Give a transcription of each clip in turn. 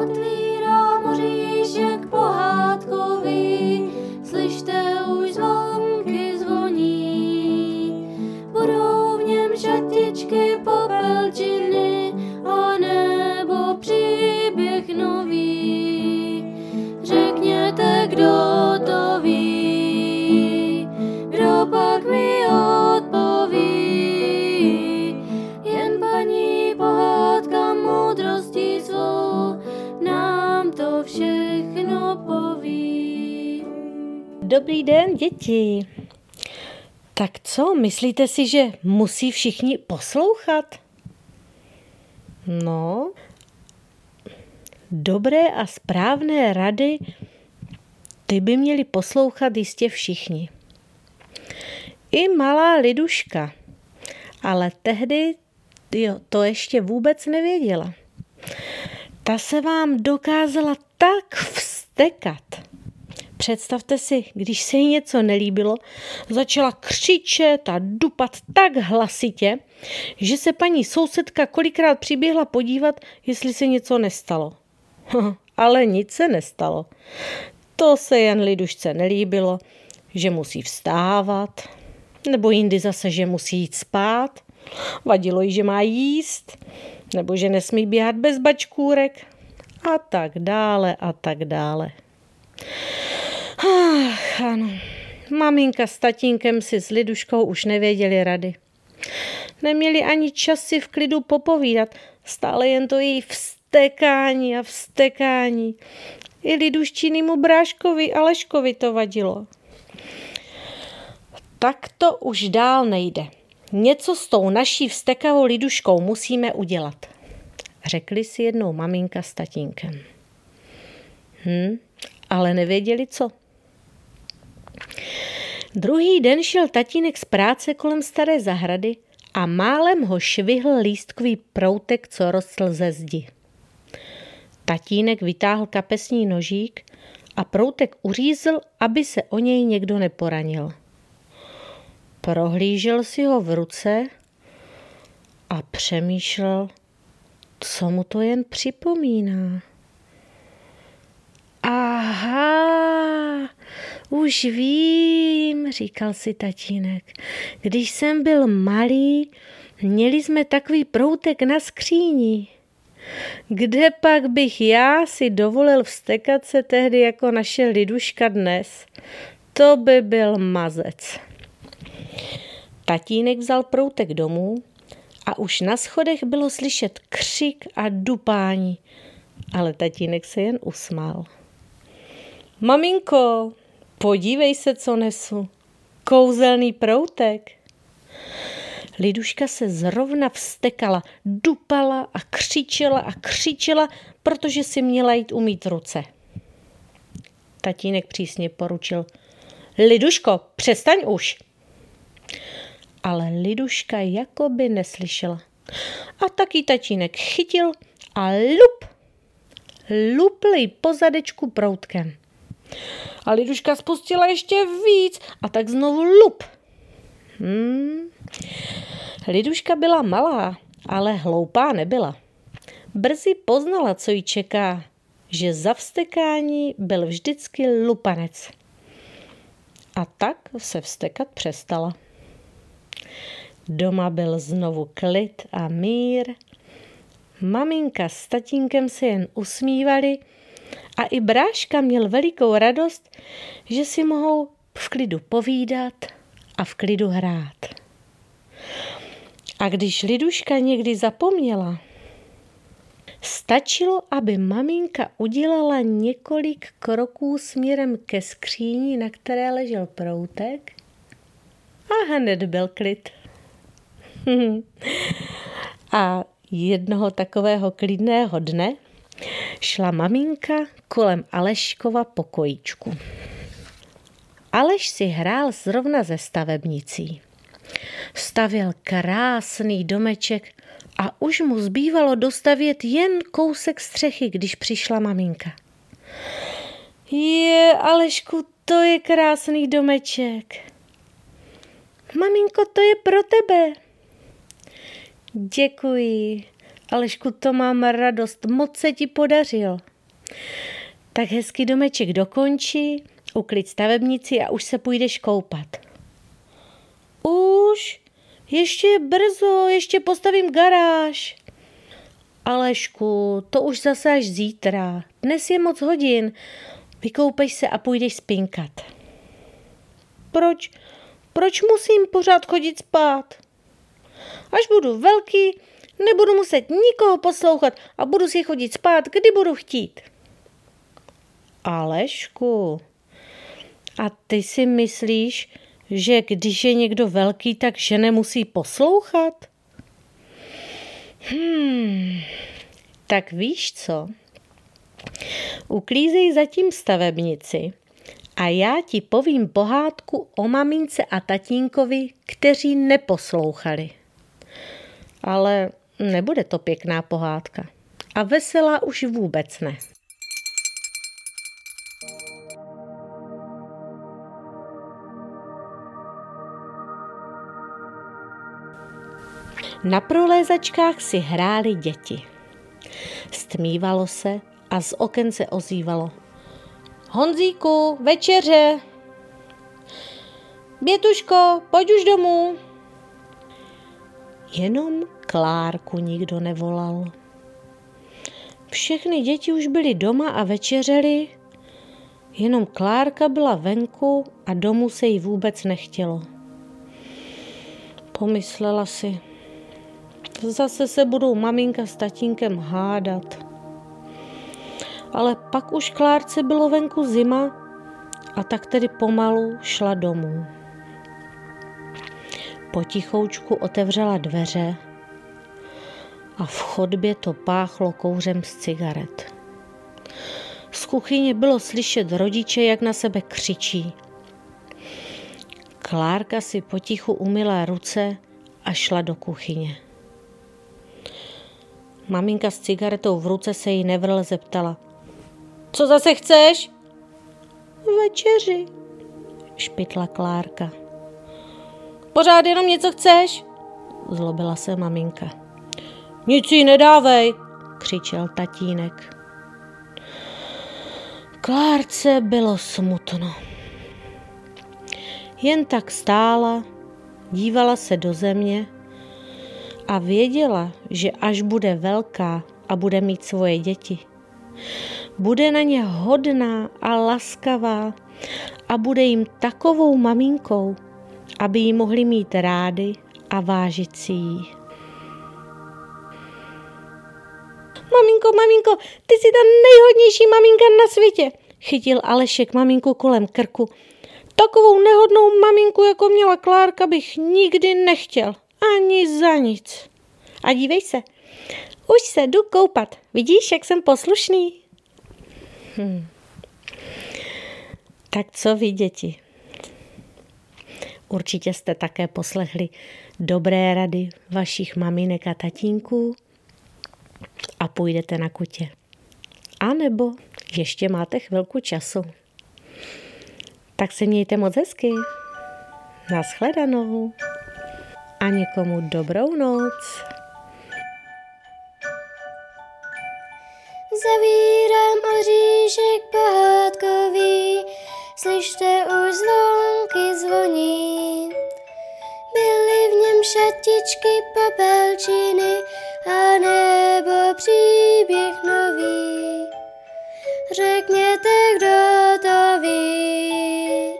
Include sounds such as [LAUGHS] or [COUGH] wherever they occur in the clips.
Gott. Dobrý den, děti. Tak co, myslíte si, že musí všichni poslouchat? No, dobré a správné rady, ty by měli poslouchat jistě všichni. I malá liduška, ale tehdy jo, to ještě vůbec nevěděla. Ta se vám dokázala tak vstekat. Představte si, když se jí něco nelíbilo, začala křičet a dupat tak hlasitě, že se paní sousedka kolikrát přiběhla podívat, jestli se něco nestalo. [LAUGHS] Ale nic se nestalo. To se jen lidušce nelíbilo, že musí vstávat, nebo jindy zase, že musí jít spát. Vadilo jí, že má jíst, nebo že nesmí běhat bez bačkůrek a tak dále a tak dále. Ach, ano. Maminka s tatínkem si s Liduškou už nevěděli rady. Neměli ani čas si v klidu popovídat, stále jen to její vstekání a vstekání. I Liduščinýmu bráškovi Aleškovi to vadilo. Tak to už dál nejde. Něco s tou naší vstekavou Liduškou musíme udělat. Řekli si jednou maminka s tatínkem. Hm, ale nevěděli co. Druhý den šel tatínek z práce kolem staré zahrady a málem ho švihl lístkový proutek, co rostl ze zdi. Tatínek vytáhl kapesní nožík a proutek uřízl, aby se o něj někdo neporanil. Prohlížel si ho v ruce a přemýšlel, co mu to jen připomíná. Už vím, říkal si tatínek. Když jsem byl malý, měli jsme takový proutek na skříni. Kde pak bych já si dovolil vstekat se tehdy jako naše liduška dnes? To by byl mazec. Tatínek vzal proutek domů a už na schodech bylo slyšet křik a dupání, ale tatínek se jen usmál. Maminko, podívej se, co nesu. Kouzelný proutek. Liduška se zrovna vstekala, dupala a křičela a křičela, protože si měla jít umít ruce. Tatínek přísně poručil. Liduško, přestaň už. Ale Liduška jako by neslyšela. A taky tatínek chytil a lup. Lupl jí po zadečku proutkem. A Liduška spustila ještě víc a tak znovu lup. Hmm. Liduška byla malá, ale hloupá nebyla. Brzy poznala, co jí čeká, že za vstekání byl vždycky lupanec. A tak se vstekat přestala. Doma byl znovu klid a mír. Maminka s tatínkem se jen usmívali a i bráška měl velikou radost, že si mohou v klidu povídat a v klidu hrát. A když Liduška někdy zapomněla, stačilo, aby maminka udělala několik kroků směrem ke skříni, na které ležel proutek a hned byl klid. [LAUGHS] a jednoho takového klidného dne šla maminka kolem Aleškova pokojíčku. Aleš si hrál zrovna ze stavebnicí. Stavěl krásný domeček a už mu zbývalo dostavět jen kousek střechy, když přišla maminka. Je, Alešku, to je krásný domeček. Maminko, to je pro tebe. Děkuji. Alešku, to mám radost, moc se ti podařil. Tak hezky domeček dokončí, uklid stavebnici a už se půjdeš koupat. Už? Ještě je brzo, ještě postavím garáž. Alešku, to už zase až zítra. Dnes je moc hodin. Vykoupeš se a půjdeš spinkat. Proč? Proč musím pořád chodit spát? Až budu velký, nebudu muset nikoho poslouchat a budu si chodit spát, kdy budu chtít. Alešku, a ty si myslíš, že když je někdo velký, tak že nemusí poslouchat? Hmm, tak víš co? Uklízej zatím stavebnici a já ti povím pohádku o mamince a tatínkovi, kteří neposlouchali. Ale nebude to pěkná pohádka. A veselá už vůbec ne. Na prolézačkách si hráli děti. Stmívalo se a z oken se ozývalo. Honzíku, večeře! Bětuško, pojď už domů! Jenom Klárku nikdo nevolal. Všechny děti už byly doma a večeřeli, jenom Klárka byla venku a domů se jí vůbec nechtělo. Pomyslela si, Zase se budou maminka s tatínkem hádat. Ale pak už Klárce bylo venku zima a tak tedy pomalu šla domů. Potichoučku otevřela dveře a v chodbě to páchlo kouřem z cigaret. Z kuchyně bylo slyšet rodiče, jak na sebe křičí. Klárka si potichu umyla ruce a šla do kuchyně. Maminka s cigaretou v ruce se jí nevrle zeptala. Co zase chceš? Večeři, špitla Klárka. Pořád jenom něco chceš? Zlobila se maminka. Nic jí nedávej, křičel tatínek. Klárce bylo smutno. Jen tak stála, dívala se do země a věděla, že až bude velká a bude mít svoje děti, bude na ně hodná a laskavá a bude jim takovou maminkou, aby ji mohli mít rády a vážit si jí. Maminko, maminko, ty jsi ta nejhodnější maminka na světě, chytil Alešek maminku kolem krku. Takovou nehodnou maminku, jako měla Klárka, bych nikdy nechtěl. Ani za nic. A dívej se, už se jdu koupat. Vidíš, jak jsem poslušný? Hm. Tak co vy, děti? Určitě jste také poslechli dobré rady vašich maminek a tatínků a půjdete na kutě. A nebo ještě máte chvilku času. Tak se mějte moc hezky. Naschledanou a někomu dobrou noc. Zavírám oříšek pohádkový, slyšte už zvonky zvoní. Šatičky, popelčiny a nebo příběh nový. Řekněte, kdo to ví,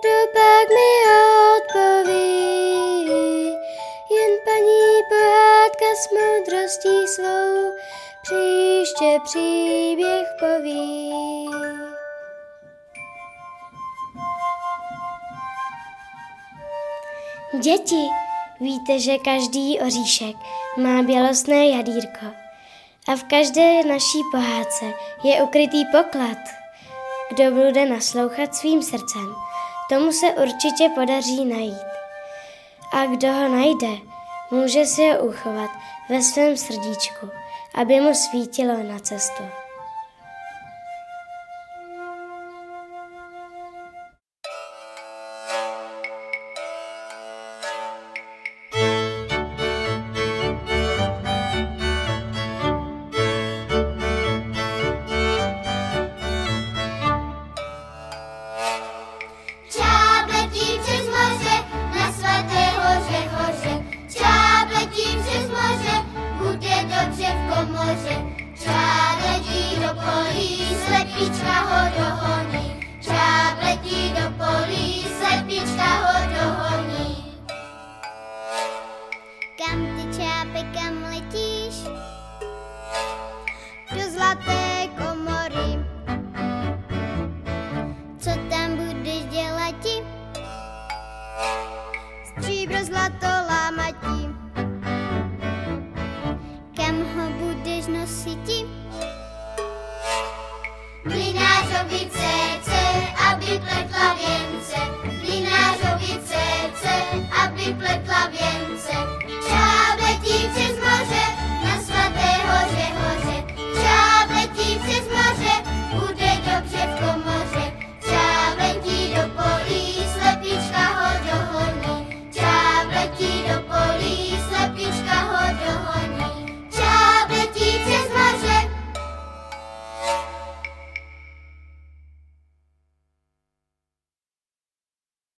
kdo pak mi s moudrostí svou příště příběh poví. Děti, víte, že každý oříšek má bělostné jadírko a v každé naší pohádce je ukrytý poklad. Kdo bude naslouchat svým srdcem, tomu se určitě podaří najít. A kdo ho najde, Může si je uchovat ve svém srdíčku, aby mu svítilo na cestu. Letí do polí. Kam ty letíš? Do zlaté komory. Co tam budeš? Stříbro zlato ho budeš nositi? Mlinářovi pletla věnce. Mlinářovi cece, aby pletla věnce.